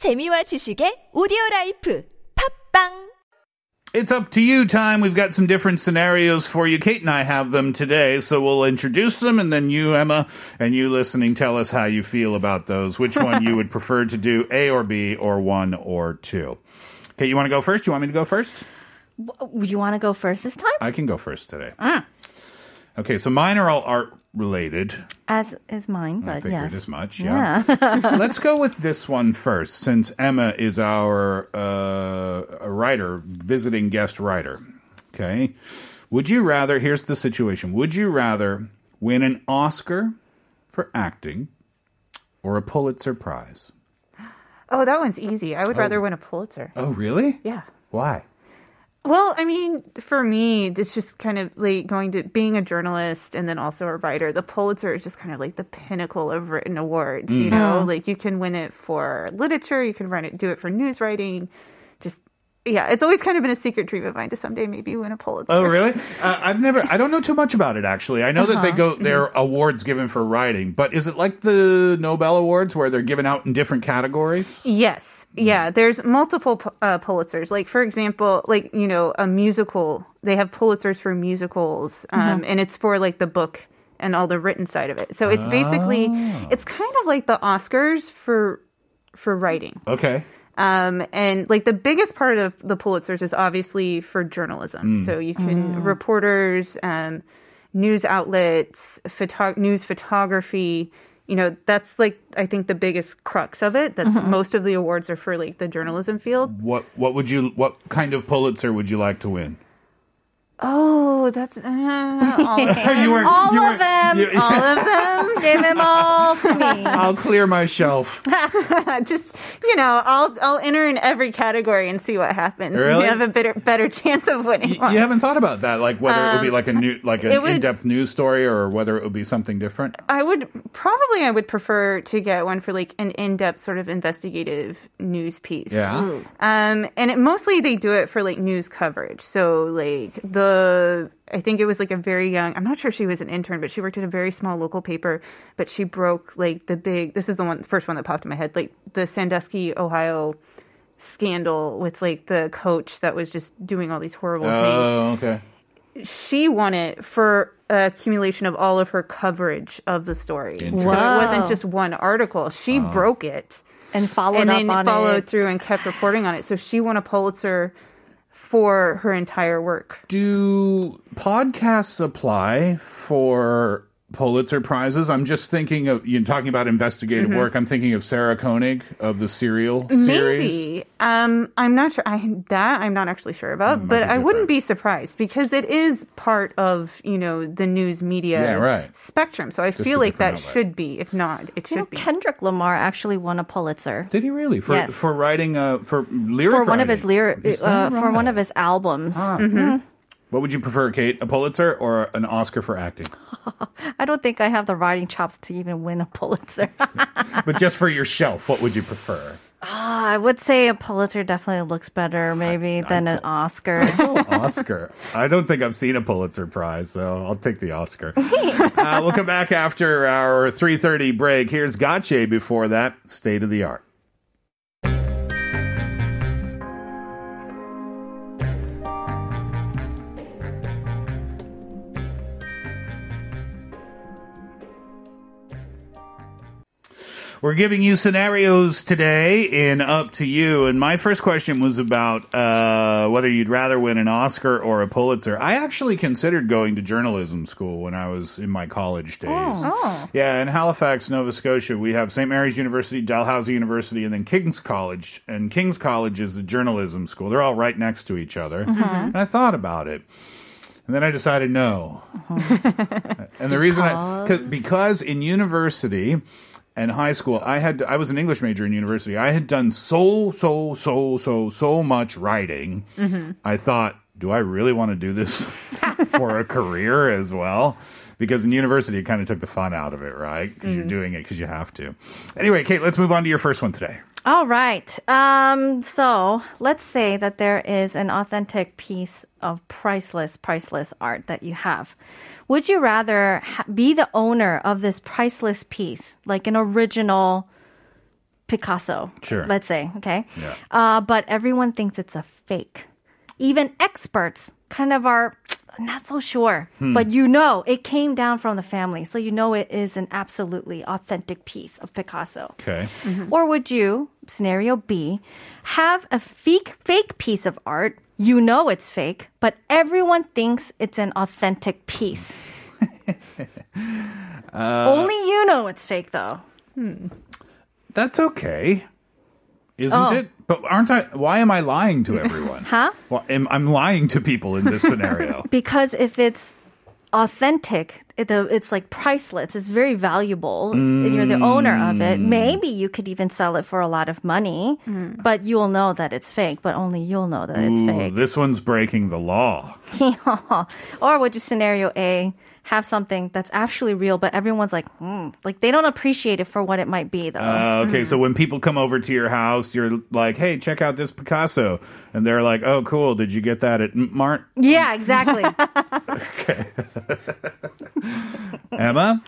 재미와 지식의 오디오 라이프 팝빵 It's up to you time. We've got some different scenarios for you. Kate and I have them today, so we'll introduce them and then you, Emma, and you listening, tell us how you feel about those. Which one you would prefer to do, A or B, or one or two. Okay, you want to go first? You want me to go first? You want to go first this time? I can go first today. Okay, so mine are all art related. As is mine, I but figured yes. as much. Yeah. Let's go with this one first, since Emma is our uh, writer, visiting guest writer. Okay. Would you rather? Here's the situation. Would you rather win an Oscar for acting or a Pulitzer Prize? Oh, that one's easy. I would rather win a Pulitzer. Oh, really? Yeah. Why? Well, I mean, for me, it's just kind of like going to being a journalist and then also a writer. The Pulitzer is just kind of like the pinnacle of written awards. You mm. know, oh. like you can win it for literature, you can run it, do it for news writing. Yeah, it's always kind of been a secret dream of mine to someday maybe win a Pulitzer. Oh, really? Uh, I've never. I don't know too much about it. Actually, I know that they go. They're awards given for writing, but is it like the Nobel Awards where they're given out in different categories? Yes. Yeah, there's multiple uh, Pulitzers. Like, for example, like, you know, a musical, they have Pulitzers for musicals, um, and it's for like the book and all the written side of it. So it's basically, it's kind of like the Oscars for, for writing. Okay. Um, and like the biggest part of the Pulitzers is obviously for journalism. So you can reporters, um, news outlets, photo- news photography. You know, that's like I think the biggest crux of it. That's most of the awards are for like the journalism field. What What would you? What kind of Pulitzer would you like to win? Oh, that's uh, all of them. you weren't. All you of weren't- them. you- all of them. Give them all to me. I'll clear my shelf. Just you know, I'll I'll enter in every category and see what happens. Really? You have a better better chance of winning. You, you haven't thought about that, like whether it would be like a new, like an would- in-depth news story, or whether it would be something different. I would probably I would prefer to get one for like an in-depth sort of investigative news piece. Yeah. Um, and it, mostly they do it for like news coverage. So like the, I think it was like a very young, I'm not sure she was an intern, but she worked at a very small local paper, but she broke like the big, this is the one, first one that popped in my head, like the Sandusky, Ohio scandal with like the coach that was just doing all these horrible things Oh, okay. she won it for accumulation of all of her coverage of the story. So it wasn't just one article. She broke it And followed and up then on followed it. through and kept reporting on it. So she won a Pulitzer for her entire work. Do podcasts apply for Pulitzer prizes? I'm just thinking of you talking about investigative work. I'm thinking of Sarah Koenig of the Serial series. Maybe. Um, I'm not sure. I, that I'm not actually sure about, but I wouldn't be surprised because it is part of you know the news media Yeah, right. spectrum. So I a feel like that outlet. should be. If not, it You know, should be. Kendrick Lamar actually won a Pulitzer Did he really for Yes. for writing uh for lyric for one of his writing? lyric uh, that for one of his albums. What would you prefer, Kate? A Pulitzer or an Oscar for acting? I don't think I have the writing chops to even win a Pulitzer. but just for your shelf, what would you prefer? Ah, I would say a Pulitzer definitely looks better maybe than an Oscar. Oscar. I don't think I've seen a Pulitzer Prize, so I'll take the Oscar. uh, we'll come back after our 3.30 break. Here's Gotye before that, State of the Art. We're giving you scenarios today in Up to You. And my first question was about uh, whether you'd rather win an Oscar or a Pulitzer. I actually considered going to journalism school when I was in my college days. Oh. Yeah, in Halifax, Nova Scotia, we have St. Mary's University, Dalhousie University, and then King's College. And King's College is a journalism school. They're all right next to each other. And I thought about it. And then I decided no. and the reason I, 'cause- because in university and high school, I had, I was an English major in university. I had done so, so, so, so, so much writing. Mm-hmm. I thought, do I really want to do this for a career as well? Because in university, it kind of took the fun out of it, right? Because you're mm-hmm. doing it because you have to. Anyway, Kate, let's move on to your first one today. All right. Um, so let's say that there is an authentic piece of priceless, priceless art that you have. Would you rather ha- be the owner of this priceless piece, like an original Picasso. Sure. Let's say, okay? Yeah. Uh, but everyone thinks it's a fake. Even experts kind of are not so sure. Hmm. But you know, it came down from the family. So you know it is an absolutely authentic piece of Picasso. Okay. Mm-hmm. Or would you, scenario B, have a fake, fake piece of art? You know it's fake, but everyone thinks it's an authentic piece. Only uh, you know it's fake, though. Hmm. That's okay. Isn't Oh. it? But aren't I? Why am I lying to everyone? Huh? Well, am, I'm lying to people in this scenario. Because if it's authentic, it, it's like priceless. It's very valuable, and you're the owner of it. Mm. Maybe you could even sell it for a lot of money, mm. but you'll know that it's fake. But only you'll know that it's fake. this one's breaking the law. or would you scenario A have something that's actually real, but everyone's like, hmm, like they don't appreciate it for what it might be, though. Uh, okay, so when people come over to your house, you're like, "Hey, check out this Picasso," and they're like, "Oh, cool! Did you get that at Mart?" yeah, exactly. okay. Emma,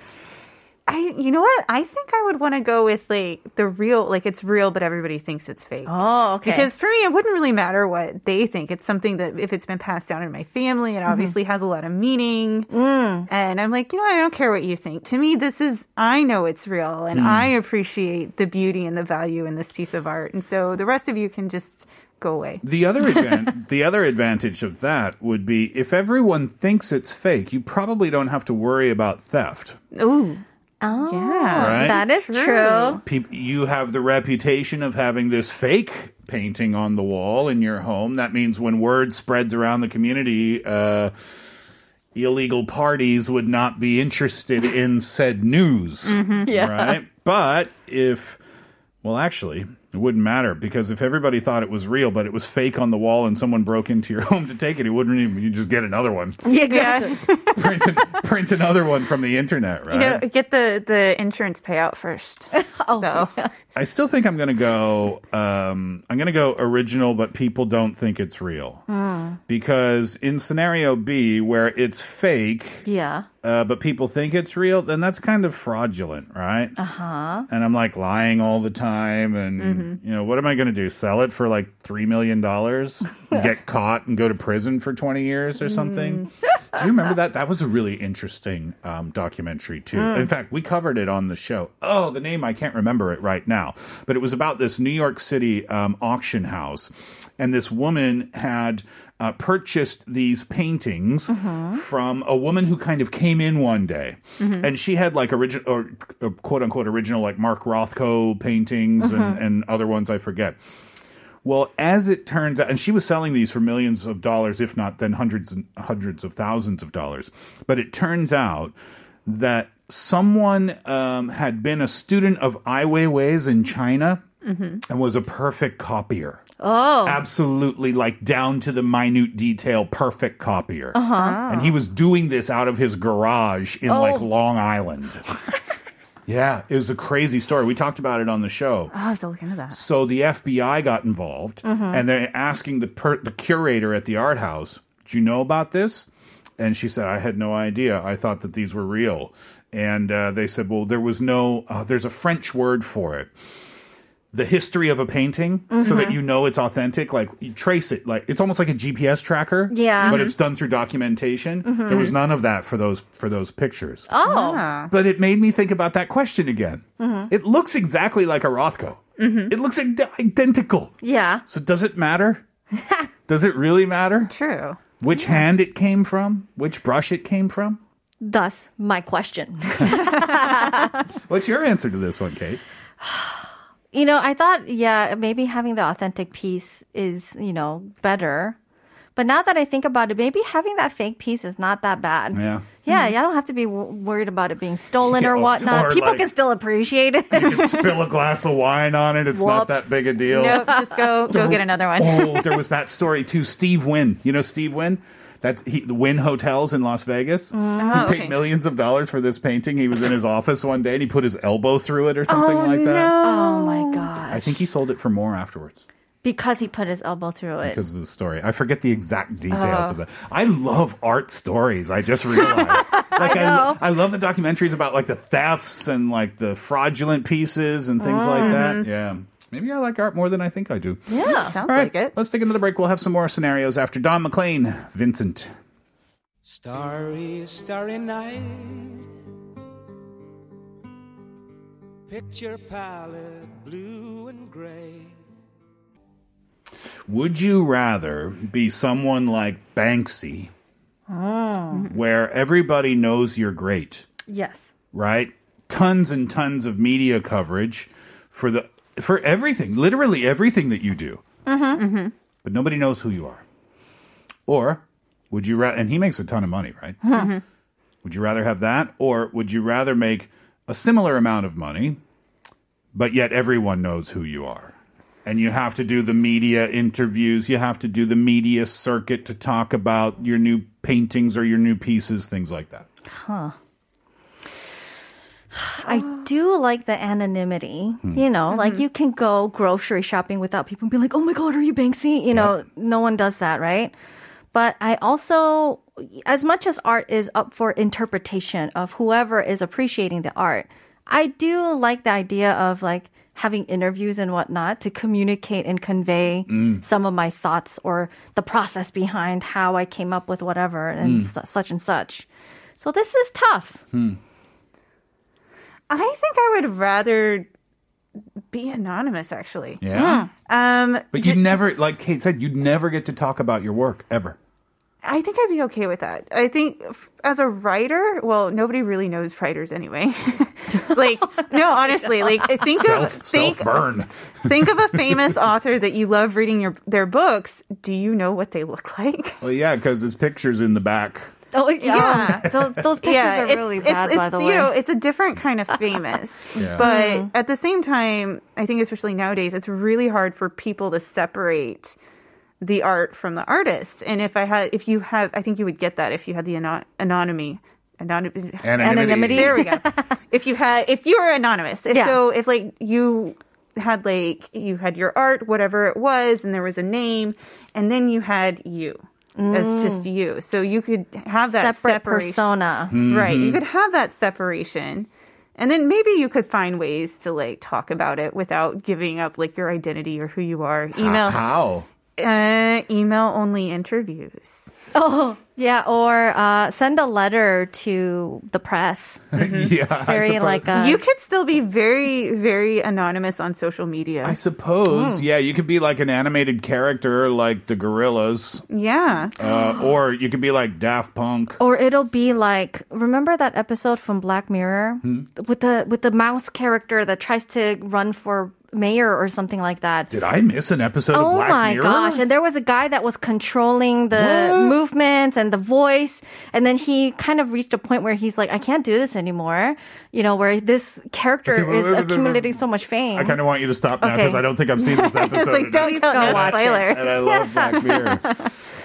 I, you know what? I think I would want to go with like the real, like it's real, but everybody thinks it's fake. oh, okay. Because for me, it wouldn't really matter what they think. It's something that if it's been passed down in my family, it mm-hmm. obviously has a lot of meaning. Mm. And I'm like, you know, I don't care what you think. To me, this is, I know it's real and mm. I appreciate the beauty and the value in this piece of art. And so the rest of you can just go away. the other advan- the other advantage of that would be if everyone thinks it's fake, you probably don't have to worry about theft. Ooh. Oh, Yeah. Right? that is True. true. Peop you have the reputation of having this fake painting on the wall in your home. That means when word spreads around the community, uh, illegal parties would not be interested in said news. Yeah. Right? But if, well, actually, it wouldn't matter because if everybody thought it was real, but it was fake on the wall and someone broke into your home to take it, it wouldn't even, you just get another one. Yeah, exactly. print, an, print another one from the internet, right? You know, get the, the insurance payout first. Oh, So, I still think I'm gonna go. Um, I'm gonna go original, but people don't think it's real because in scenario B, where it's fake, Yeah. Uh, but people think it's real, then that's kind of fraudulent, right? Uh huh. And I'm like lying all the time, and you know what am I gonna do? Sell it for like three million dollars? Get caught and go to prison for 20 years or something? Do you remember that? That was a really interesting um, documentary too. In fact, we covered it on the show. Oh, the name I can't remember it right now, but it was about this New York City um, auction house, and this woman had uh, purchased these paintings from a woman who kind of came in one day, and she had like original or uh, quote unquote original like Mark Rothko paintings and, and other ones I forget. Well, as it turns out, and she was selling these for millions of dollars, if not then hundreds and hundreds of thousands of dollars. But it turns out that someone um, had been a student of Ai Weiwei's in China and was a perfect copier. Oh. Absolutely, like down to the minute detail, perfect copier. Uh-huh. And he was doing this out of his garage in like Long Island. yeah, it was a crazy story. We talked about it on the show. I'll have to look into that. So the FBI got involved, and they're asking the per- the curator at the art house, "Do you know about this?" And she said, "I had no idea. I thought that these were real." And uh, they said, "Well, there was no. Uh, there's a French word for it." The history of a painting, so that mm-hmm. you know it's authentic. Like you trace it, like it's almost like a GPS tracker. Yeah. but mm-hmm. it's done through documentation. Mm-hmm. There was none of that for those for those pictures. Oh. Ah. But it made me think about that question again. It looks exactly like a Rothko. It looks id- identical. Yeah. So does it matter? does it really matter? True. Which hand it came from? Which brush it came from? Thus, my question. What's your answer to this one, Kate? You know, I thought, yeah, maybe having the authentic piece is, you know, better. But now that I think about it, maybe having that fake piece is not that bad. Yeah. Yeah, mm-hmm. I don't have to be w- worried about it being stolen Yeah, or whatnot. or People like- can still appreciate it. You can spill a glass of wine on it. It's not that big a deal. Nope, just go go get another one. oh, there was that story too. Steve Wynn. You know Steve Wynn? That's he, Wynn Hotels in Las Vegas. Oh, he Oh, paid okay. millions of dollars for this painting. He was in his office one day and he put his elbow through it or something oh, like that. oh my gosh. I think he sold it for more afterwards because he put his elbow through it. because of the story. I forget the exact details of oh. it. I love art stories. I just realized. Like I, know. I love the documentaries about like the thefts and like the fraudulent pieces and things like mm-hmm. that. Yeah. Maybe I like art more than I think I do. Yeah. Sounds All right, like it. let's take another break. We'll have some more scenarios after Don McLean, Vincent. Starry, starry night. Picture palette, blue and gray. Would you rather be someone like Banksy, ah. where everybody knows you're great, Yes. right? Tons and tons of media coverage for the for everything, literally everything that you do, mm-hmm. mm-hmm. but nobody knows who you are. Or would you rather? And he makes a ton of money, right? Mm-hmm. Mm-hmm. Would you rather have that, or would you rather make a similar amount of money, but yet everyone knows who you are? And you have to do the media interviews, you have to do the media circuit to talk about your new paintings or your new pieces, things like that. I do like the anonymity. Hmm. You know, like you can go grocery shopping without people being like, "Oh my god, are you Banksy?" You know, no one does that, right? But I also as much as art is up for interpretation of whoever is appreciating the art, I do like the idea of like having interviews and whatnot to communicate and convey Mm. some of my thoughts or the process behind how I came up with whatever and Mm. su- such and such. So this is tough. I think I would rather be anonymous, actually. Yeah. Um, But you'd never, like Kate said, you'd never get to talk about your work ever. I think I'd be okay with that. I think f- as a writer, well, nobody really knows writers anyway. like, no, honestly, like I think of think self burn. think of a famous author that you love reading your their books. Do you know what they look like? Well, yeah, because his picture's in the back. Oh yeah, those, those pictures are it's, really it's, bad, it's, by the you way. know, it's a different kind of famous. Yeah. But mm-hmm. at the same time, I think especially nowadays, it's really hard for people to separate the art from the artist. And if I had, if you have, I think you would get that if you had the anon- anonymity. Anonymity. Anonymity. There we go. if you had, if you were anonymous, if Yeah. so, if like you had like you had your art, whatever it was, and there was a name, and then you had you. As mm. just you, so you could have that Separate separation. persona. Mm-hmm. Right. You could have that separation. And then maybe you could find ways to like talk about it without giving up like your identity or who you are. Email How? Uh, email only interviews. Oh yeah, or uh, send a letter to the press. yeah. Very like a you could still be very very anonymous on social media. I suppose, Hmm. yeah, you could be like an animated character like the Gorillaz, yeah. uh, or you could be like Daft Punk. or it'll be like remember that episode from Black Mirror with the with the mouse character that tries to run for mayor or something like that. Did I miss an episode of Black Mirror? Oh Black my Mirror? gosh. And there was a guy that was controlling the What? movements and the voice. And then he kind of reached a point where he's like, I can't do this anymore. You know, where this character Okay, is accumulating so much fame. I kind of want you to stop now Okay. because I don't think I've seen this episode. it's like don't Please tell go no watch it. and I love Black Mirror.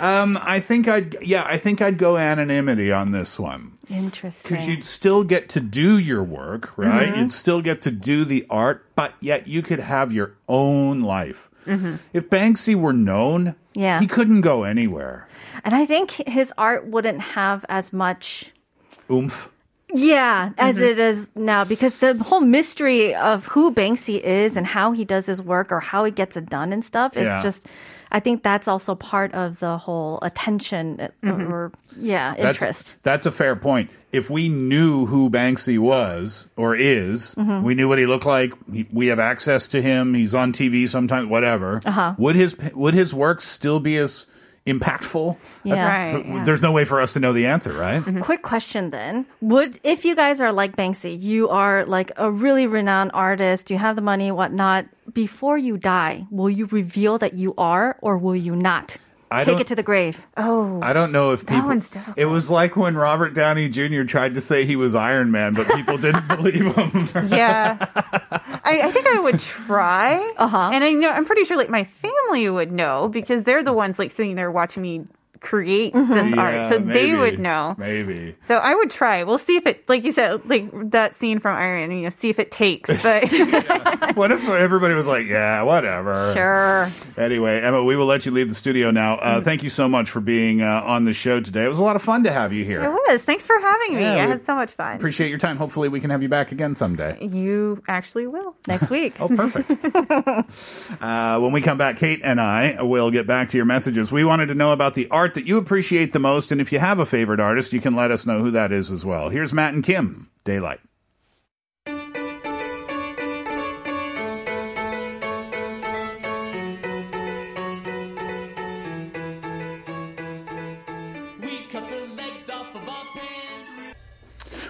Um, I think I'd yeah, I think I'd go anonymity on this one. Interesting. Because you'd still get to do your work, right? You'd still get to do the art, but yet you could have your own life. If Banksy were known, Yeah. he couldn't go anywhere. And I think his art wouldn't have as much Oomph. Yeah, as Mm-hmm. it is now, because the whole mystery of who Banksy is and how he does his work or how he gets it done and stuff is Yeah. just, I think that's also part of the whole attention uh, or, yeah, That's, interest. That's a fair point. If we knew who Banksy was or is, Mm-hmm. we knew what he looked like. He, we have access to him. He's on TV sometimes. Whatever. Uh-huh. Would his would his work still be as impactful? Yeah. Right. yeah. There's no way for us to know the answer, right? Mm-hmm. Quick question then. Would, if you guys are like Banksy, you are like a really renowned artist, you have the money, whatnot, before you die, will you reveal that you are or will you not? I Take it to the grave. Oh. I don't know if people. one's difficult. It was like when Robert Downey Jr. tried to say he was Iron Man, but people didn't believe him. Yeah. I, I think I would try. Uh-huh. And I know I'm pretty sure like my family would know because they're the ones like sitting there watching me create this art, Yeah, so they would know. Maybe. So I would try. We'll see if it, like you said, like that scene from Iron, you know, see if it takes. But What if everybody was like, yeah, whatever? Sure. Anyway, Emma, we will let you leave the studio now. Uh, thank you so much for being uh, on the show today. It was a lot of fun to have you here. it was. Thanks for having me. Yeah, I had so much fun. Appreciate your time. Hopefully, we can have you back again someday. you actually will. Next week. Oh, perfect. uh, when we come back, Kate and I will get back to your messages. We wanted to know about the art that you appreciate the most, and if you have a favorite artist, you can let us know who that is as well. Here's Matt and Kim, Daylight.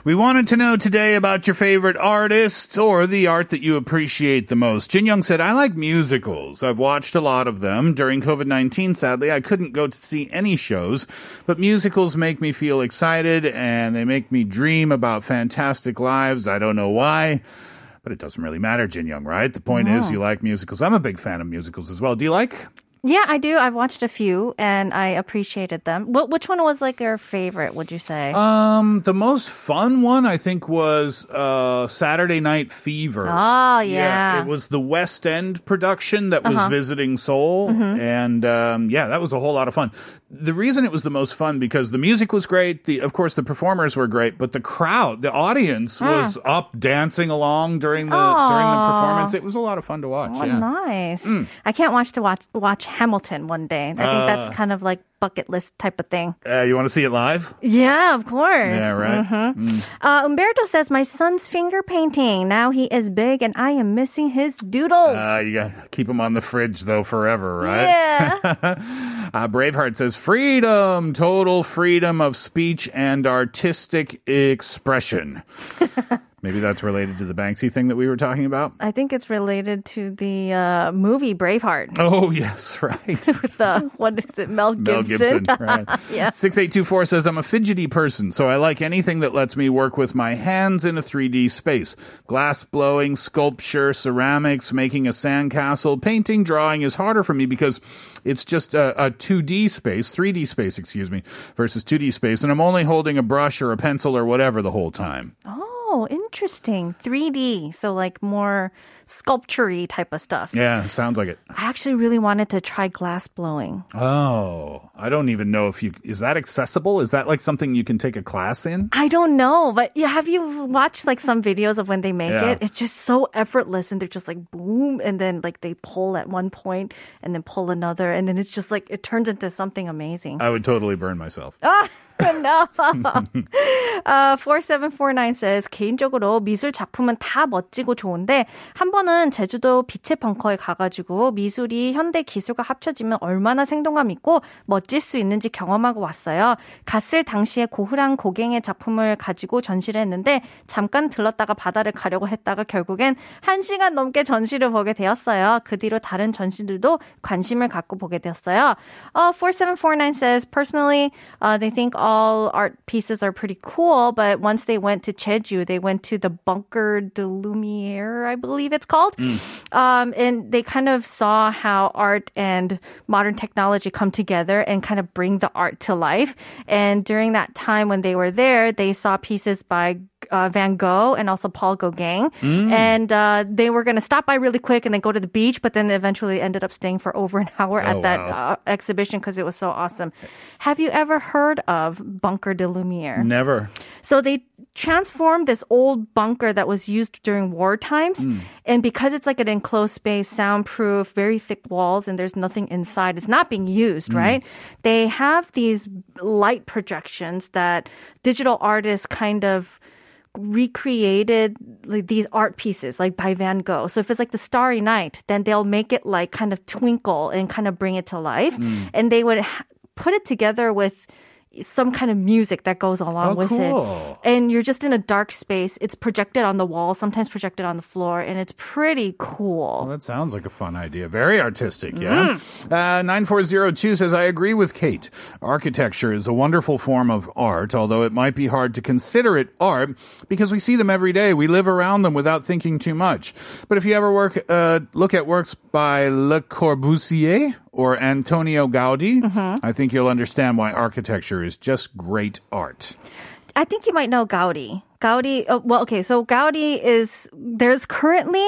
We wanted to know today about your favorite artist or the art that you appreciate the most. Jin Young said, I like musicals. I've watched a lot of them. During COVID 19, sadly, I couldn't go to see any shows, but musicals make me feel excited and they make me dream about fantastic lives. I don't know why. But it doesn't really matter, Jin Young, right? The point is, you like musicals. I'm a big fan of musicals as well. Do you like? Yeah, I do. I've watched a few and I appreciated them. What which one was like your favorite, would you say? Um, the most fun one I think was uh Saturday Night Fever. Oh, yeah. it was the West End production that was Uh-huh. visiting Seoul, Mm-hmm. and um, yeah, that was a whole lot of fun. The reason it was the most fun because the music was great. The of course the performers were great, but the crowd, the audience, was up dancing along during the during the performance. It was a lot of fun to watch. Oh, yeah. nice. Mm. I can't watch to watch watch Hamilton one day. I think that's ah. kind of like bucket list type of thing. Uh, you want to see it live? Yeah, of course. Yeah, right. Mhm. Uh, Umberto says, My son's finger painting. Now he is big and I am missing his doodles. Uh, you got to keep them on the fridge though forever, right? yeah. Uh, Braveheart says freedom, total freedom of speech and artistic expression. Maybe that's related to the Banksy thing that we were talking about. I think it's related to the uh, movie Braveheart. Oh, yes, right. With the, what is it, Mel Mel Gibson? Gibson, right. Yeah. 6824 says, I'm a fidgety person, so I like anything that lets me work with my hands in a 3D space. Glass blowing, sculpture, ceramics, making a sandcastle, painting, drawing is harder for me because it's just a, a 2D space, 3D space, excuse me, versus 2D space, and I'm only holding a brush or a pencil or whatever the whole time. Oh, interesting. 3D. So, like more sculpture type of stuff. Yeah, sounds like it. I actually really wanted to try glass blowing. Oh, I don't even know if you, is that accessible? Is that like something you can take a class in? I don't know, but yeah, have you watched like some videos of when they make Yeah. it? It's just so effortless and they're just like boom and then like they pull at one point and then pull another and then it's just like it turns into something amazing. I would totally burn myself. Ah, no. uh, 4749 says 개인적으로 미술 작품은 다 멋지고 좋은데 한 번은 제주도 빛의 벙커에 가가지고 미술이 현대 기술과 합쳐지면 얼마나 생동감 있고 멋질 수 있는지 경험하고 왔어요. 갔을 당시에 고흐랑 고갱의 작품을 가지고 전시를 했는데 잠깐 들렀다가 바다를 가려고 했다가 결국엔 한 시간 넘게 전시를 보게 되었어요. 그 뒤로 다른 전시들도 관심을 갖고 보게 되었어요. Uh, 4749 says, personally, uh, they think all art pieces are pretty cool, but once they went to Jeju, they went to the Bunker de Lumiere, I believe it's called. Um, and they kind of saw how art and modern technology come together and kind of bring the art to life. And during that time when they were there, they saw pieces by uh, Van Gogh and also Paul Gauguin. And uh, they were going to stop by really quick and then go to the beach, but then eventually ended up staying for over an hour Oh, at that wow. uh, exhibition because it was so awesome. Have you ever heard of Bunker de Lumiere? Never. So they transformed this old bunker that was used during war times. And because it's like an enclosed space, soundproof, very thick walls, and there's nothing inside, it's not being used, right? They have these light projections that digital artists kind of recreated like these art pieces like by Van Gogh. So if it's like the Starry Night, then they'll make it like kind of twinkle and kind of bring it to life. Mm. And they would ha- put it together with some kind of music that goes along Oh, with cool. it. And you're just in a dark space. It's projected on the wall, sometimes projected on the floor, and it's pretty cool. Well, that sounds like a fun idea. Very artistic, yeah? Uh, 9402 says, I agree with Kate. Architecture is a wonderful form of art, although it might be hard to consider it art because we see them every day. We live around them without thinking too much. But if you ever work, uh, look at works by Le Corbusier or Antonio Gaudi, I think you'll understand why architecture is just great art. I think you might know Gaudi. Gaudi, uh, well, okay, so Gaudi is, there's currently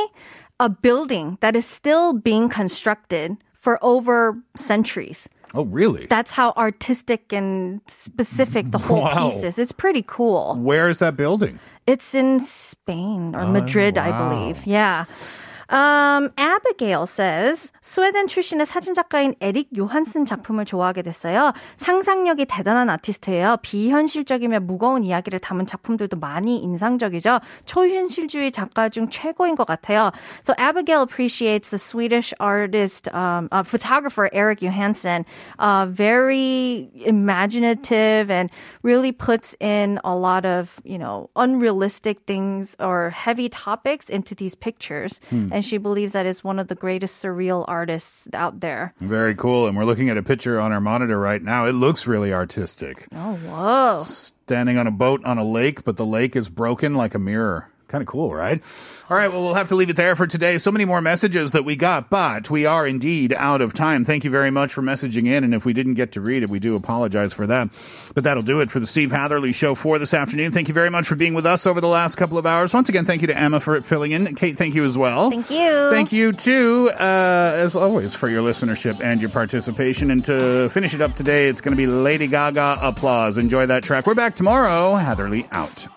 a building that is still being constructed for over centuries. Oh, really? That's how artistic and specific the whole Wow. piece is. It's pretty cool. Where is that building? It's in Spain or Madrid, I Oh, believe. Yeah. Um, Abigail says, 스웨덴 출신의 사진작가인 에릭 요한슨 작품을 좋아하게 됐어요. 상상력이 대단한 아티스트예요. 비현실적이며 무거운 이야기를 담은 작품들도 많이 인상적이죠. 초현실주의 작가 중 최고인 것 같아요. So Abigail appreciates the Swedish artist, um, uh, photographer Erik Johansson. Uh, very imaginative and really puts in a lot of, you know, unrealistic things or heavy topics into these pictures. Hmm. And she believes that is one of the greatest surreal artists out there. Very cool. And we're looking at a picture on our monitor right now. It looks really artistic. Oh, whoa. Standing on a boat on a lake, but the lake is broken like a mirror. Kind of cool, right? All right, well, we'll have to leave it there for today. So many more messages that we got, but we are indeed out of time. Thank you very much for messaging in. And if we didn't get to read it, we do apologize for that. But that'll do it for the Steve Hatherley Show for this afternoon. Thank you very much for being with us over the last couple of hours. Once again, thank you to Emma for filling in. Kate, thank you as well. Thank you. Thank you, too, uh, as always, for your listenership and your participation. And to finish it up today, it's going to be Lady Gaga applause. Enjoy that track. We're back tomorrow. Hatherley out.